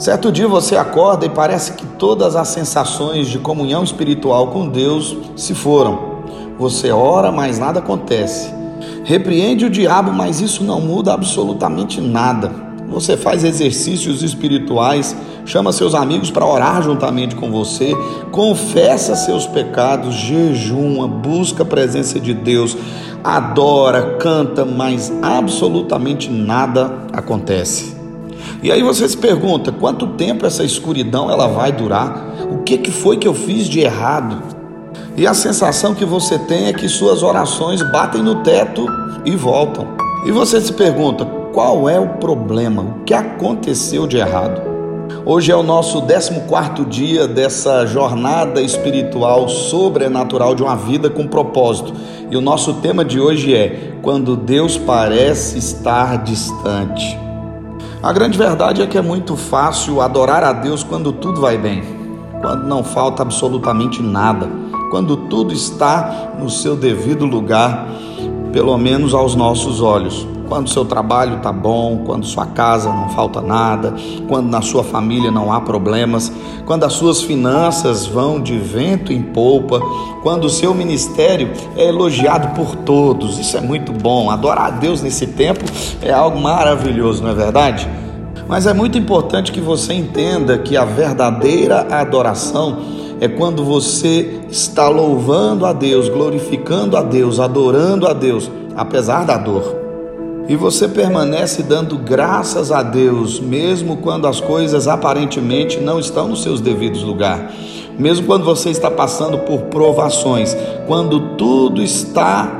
Certo dia você acorda e parece que todas as sensações de comunhão espiritual com Deus se foram. Você ora, mas nada acontece. Repreende o diabo, mas isso não muda absolutamente nada. Você faz exercícios espirituais, chama seus amigos para orar juntamente com você, confessa seus pecados, jejuma, busca a presença de Deus, adora, canta, mas absolutamente nada acontece. E aí você se pergunta, quanto tempo essa escuridão ela vai durar? O que, que foi que eu fiz de errado? E a sensação que você tem é que suas orações batem no teto e voltam. E você se pergunta, qual é o problema? O que aconteceu de errado? Hoje é o nosso 14 dia dessa jornada espiritual sobrenatural de uma vida com propósito. E o nosso tema de hoje é: quando Deus parece estar distante. A grande verdade é que é muito fácil adorar a Deus quando tudo vai bem, quando não falta absolutamente nada, quando tudo está no seu devido lugar, pelo menos aos nossos olhos. Quando seu trabalho está bom, quando sua casa não falta nada, quando na sua família não há problemas, quando as suas finanças vão de vento em polpa, quando o seu ministério é elogiado por todos. Isso é muito bom. Adorar a Deus nesse tempo é algo maravilhoso, não é verdade? Mas é muito importante que você entenda que a verdadeira adoração é quando você está louvando a Deus, glorificando a Deus, adorando a Deus, apesar da dor. E você permanece dando graças a Deus, mesmo quando as coisas aparentemente não estão nos seus devidos lugares. Mesmo quando você está passando por provações, quando tudo está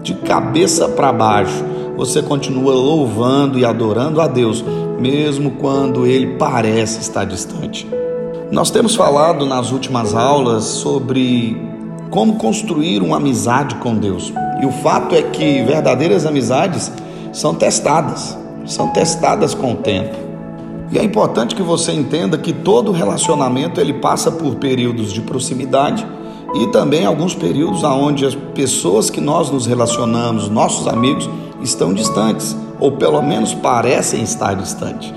de cabeça para baixo, você continua louvando e adorando a Deus, mesmo quando ele parece estar distante. Nós temos falado nas últimas aulas sobre como construir uma amizade com Deus. E o fato é que verdadeiras amizades são testadas, são testadas com o tempo. E é importante que você entenda que todo relacionamento ele passa por períodos de proximidade e também alguns períodos onde as pessoas que nós nos relacionamos, nossos amigos, estão distantes, ou pelo menos parecem estar distantes.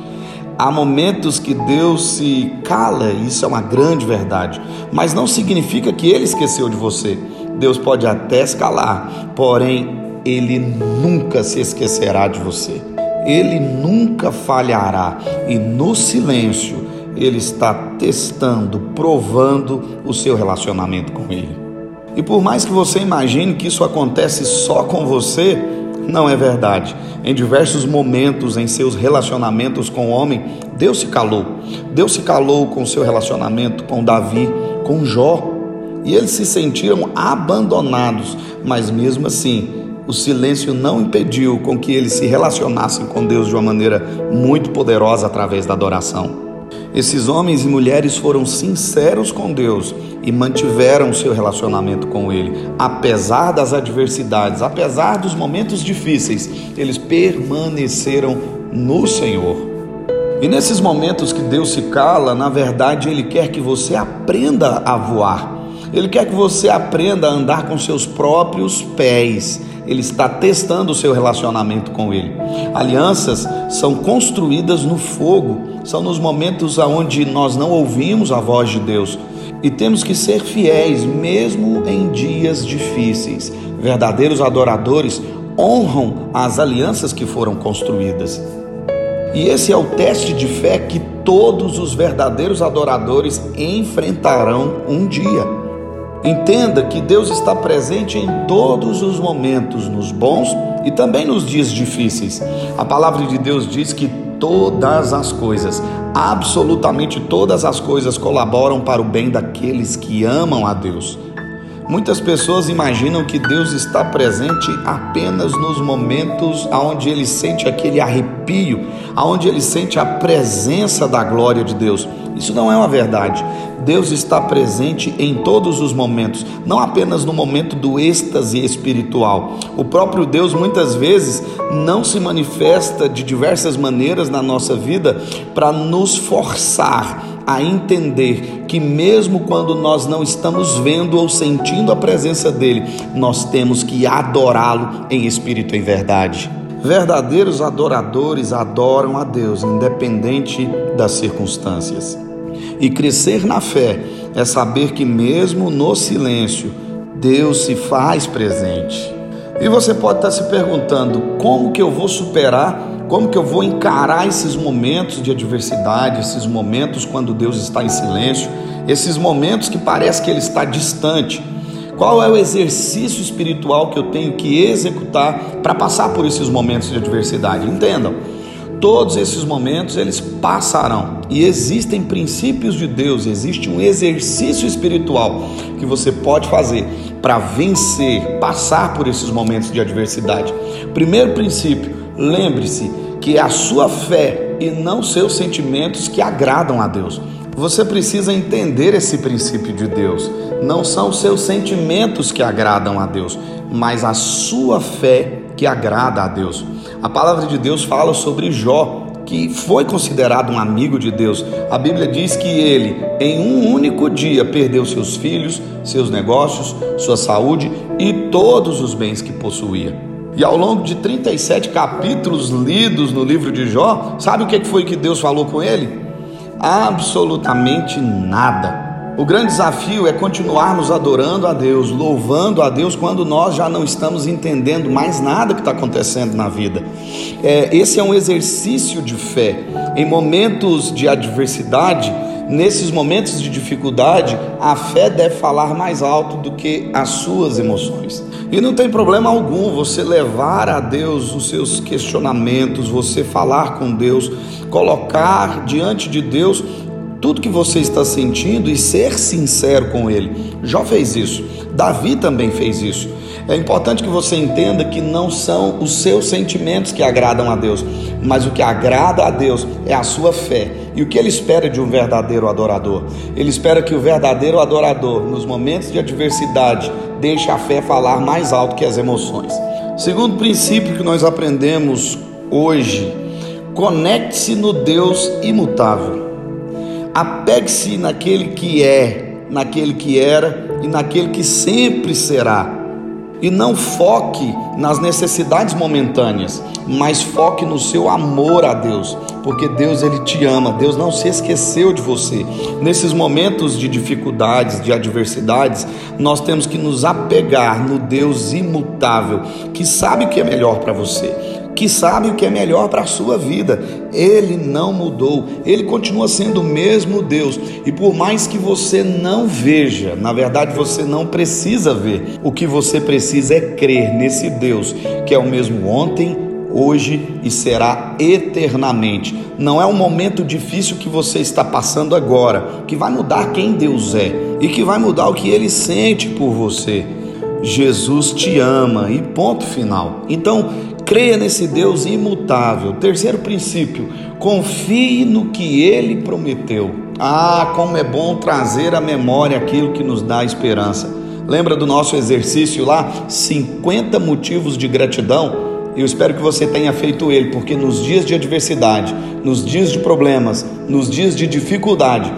Há momentos que Deus se cala, isso é uma grande verdade, mas não significa que Ele esqueceu de você. Deus pode até se calar, porém ele nunca se esquecerá de você. Ele nunca falhará e no silêncio ele está testando, provando o seu relacionamento com ele. E por mais que você imagine que isso acontece só com você, não é verdade. Em diversos momentos em seus relacionamentos com o homem, Deus se calou. Deus se calou com seu relacionamento com Davi, com Jó. E eles se sentiram abandonados, mas mesmo assim, o silêncio não impediu com que eles se relacionassem com Deus de uma maneira muito poderosa através da adoração. Esses homens e mulheres foram sinceros com Deus e mantiveram seu relacionamento com Ele, apesar das adversidades, apesar dos momentos difíceis, eles permaneceram no Senhor. E nesses momentos que Deus se cala, na verdade, Ele quer que você aprenda a voar. Ele quer que você aprenda a andar com seus próprios pés ele está testando o seu relacionamento com ele. Alianças são construídas no fogo, são nos momentos onde nós não ouvimos a voz de Deus e temos que ser fiéis mesmo em dias difíceis. Verdadeiros adoradores honram as alianças que foram construídas. E esse é o teste de fé que todos os verdadeiros adoradores enfrentarão um dia. Entenda que Deus está presente em todos os momentos, nos bons e também nos dias difíceis. A palavra de Deus diz que todas as coisas, absolutamente todas as coisas colaboram para o bem daqueles que amam a Deus. Muitas pessoas imaginam que Deus está presente apenas nos momentos onde ele sente aquele arrepio, onde ele sente a presença da glória de Deus. Isso não é uma verdade. Deus está presente em todos os momentos, não apenas no momento do êxtase espiritual. O próprio Deus muitas vezes não se manifesta de diversas maneiras na nossa vida para nos forçar a entender que, mesmo quando nós não estamos vendo ou sentindo a presença dele, nós temos que adorá-lo em espírito e em verdade. Verdadeiros adoradores adoram a Deus, independente das circunstâncias. E crescer na fé é saber que, mesmo no silêncio, Deus se faz presente. E você pode estar se perguntando: como que eu vou superar como que eu vou encarar esses momentos de adversidade, esses momentos quando Deus está em silêncio, esses momentos que parece que Ele está distante? Qual é o exercício espiritual que eu tenho que executar para passar por esses momentos de adversidade? Entendam, todos esses momentos eles passarão e existem princípios de Deus, existe um exercício espiritual que você pode fazer para vencer, passar por esses momentos de adversidade. Primeiro princípio, Lembre-se que é a sua fé e não seus sentimentos que agradam a Deus. Você precisa entender esse princípio de Deus. Não são seus sentimentos que agradam a Deus, mas a sua fé que agrada a Deus. A palavra de Deus fala sobre Jó, que foi considerado um amigo de Deus. A Bíblia diz que ele, em um único dia, perdeu seus filhos, seus negócios, sua saúde e todos os bens que possuía. E ao longo de 37 capítulos lidos no livro de Jó, sabe o que foi que Deus falou com ele? Absolutamente nada. O grande desafio é continuarmos adorando a Deus, louvando a Deus, quando nós já não estamos entendendo mais nada que está acontecendo na vida. É, esse é um exercício de fé. Em momentos de adversidade, nesses momentos de dificuldade, a fé deve falar mais alto do que as suas emoções. E não tem problema algum você levar a Deus os seus questionamentos, você falar com Deus, colocar diante de Deus tudo que você está sentindo e ser sincero com Ele. Jó fez isso, Davi também fez isso. É importante que você entenda que não são os seus sentimentos que agradam a Deus, mas o que agrada a Deus é a sua fé. E o que ele espera de um verdadeiro adorador? Ele espera que o verdadeiro adorador, nos momentos de adversidade, deixe a fé falar mais alto que as emoções. Segundo princípio que nós aprendemos hoje, conecte-se no Deus imutável. Apegue-se naquele que é, naquele que era e naquele que sempre será. E não foque nas necessidades momentâneas, mas foque no seu amor a Deus, porque Deus ele te ama, Deus não se esqueceu de você. Nesses momentos de dificuldades, de adversidades, nós temos que nos apegar no Deus imutável, que sabe o que é melhor para você que sabe o que é melhor para a sua vida. Ele não mudou, ele continua sendo o mesmo Deus. E por mais que você não veja, na verdade você não precisa ver, o que você precisa é crer nesse Deus, que é o mesmo ontem, hoje e será eternamente. Não é um momento difícil que você está passando agora, que vai mudar quem Deus é e que vai mudar o que ele sente por você. Jesus te ama e ponto final. Então, creia nesse Deus imutável. Terceiro princípio, confie no que ele prometeu. Ah, como é bom trazer à memória aquilo que nos dá esperança. Lembra do nosso exercício lá? 50 motivos de gratidão? Eu espero que você tenha feito ele, porque nos dias de adversidade, nos dias de problemas, nos dias de dificuldade,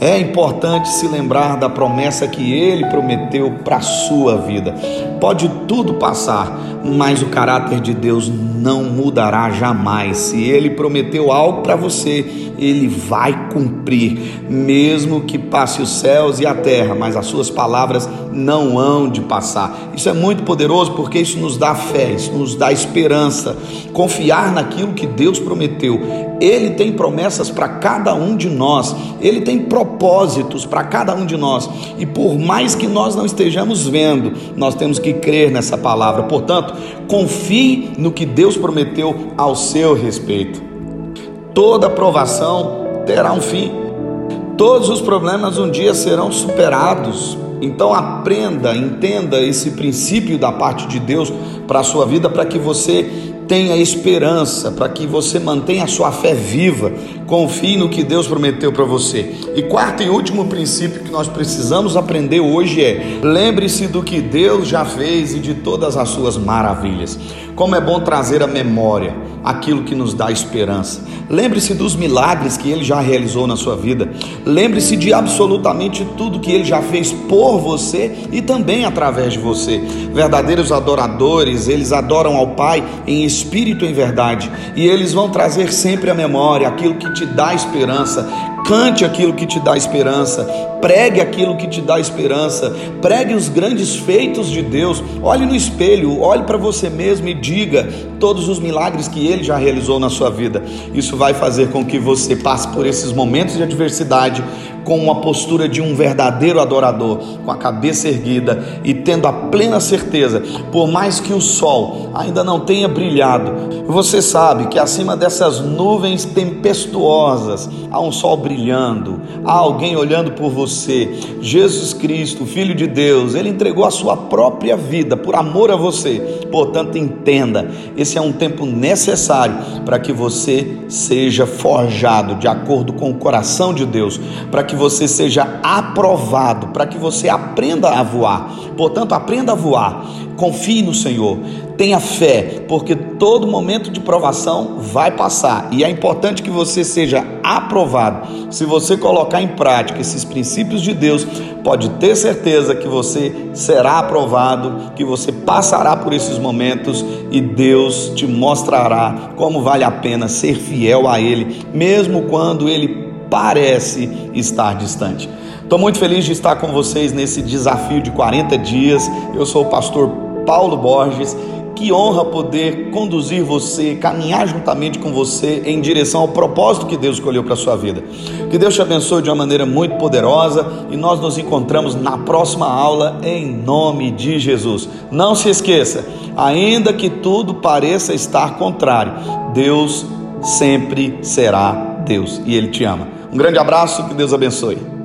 é importante se lembrar da promessa que ele prometeu para a sua vida. Pode tudo passar, mas o caráter de Deus não mudará jamais. Se ele prometeu algo para você, ele vai cumprir, mesmo que passe os céus e a terra, mas as suas palavras não hão de passar. Isso é muito poderoso porque isso nos dá fé, isso nos dá esperança, confiar naquilo que Deus prometeu. Ele tem promessas para cada um de nós, ele tem propósitos para cada um de nós, e por mais que nós não estejamos vendo, nós temos que crer nessa palavra. Portanto, confie no que Deus prometeu ao seu respeito. Toda provação terá um fim. Todos os problemas um dia serão superados então aprenda, entenda esse princípio da parte de Deus para a sua vida, para que você tenha esperança, para que você mantenha a sua fé viva, confie no que Deus prometeu para você. E quarto e último princípio que nós precisamos aprender hoje é: lembre-se do que Deus já fez e de todas as suas maravilhas. Como é bom trazer a memória aquilo que nos dá esperança. Lembre-se dos milagres que ele já realizou na sua vida. Lembre-se de absolutamente tudo que ele já fez por você e também através de você. Verdadeiros adoradores, eles adoram ao Pai em espírito e em verdade, e eles vão trazer sempre à memória aquilo que te dá esperança. Cante aquilo que te dá esperança, pregue aquilo que te dá esperança, pregue os grandes feitos de Deus. Olhe no espelho, olhe para você mesmo e diga todos os milagres que ele já realizou na sua vida. Isso vai fazer com que você passe por esses momentos de adversidade com uma postura de um verdadeiro adorador, com a cabeça erguida e tendo a plena certeza, por mais que o sol ainda não tenha brilhado, você sabe que acima dessas nuvens tempestuosas há um sol brilhando, há alguém olhando por você. Jesus Cristo, Filho de Deus, ele entregou a sua própria vida por amor a você. Portanto, entenda, esse é um tempo necessário para que você seja forjado de acordo com o coração de Deus, para que você seja aprovado, para que você aprenda a voar. Portanto, aprenda a voar. Confie no Senhor, tenha fé, porque todo momento de provação vai passar e é importante que você seja aprovado. Se você colocar em prática esses princípios de Deus, pode ter certeza que você será aprovado, que você passará por esses momentos e Deus te mostrará como vale a pena ser fiel a Ele, mesmo quando Ele parece estar distante. Estou muito feliz de estar com vocês nesse desafio de 40 dias. Eu sou o pastor Paulo Borges. Que honra poder conduzir você, caminhar juntamente com você em direção ao propósito que Deus escolheu para a sua vida. Que Deus te abençoe de uma maneira muito poderosa e nós nos encontramos na próxima aula em nome de Jesus. Não se esqueça, ainda que tudo pareça estar contrário, Deus sempre será Deus e Ele te ama. Um grande abraço, que Deus abençoe.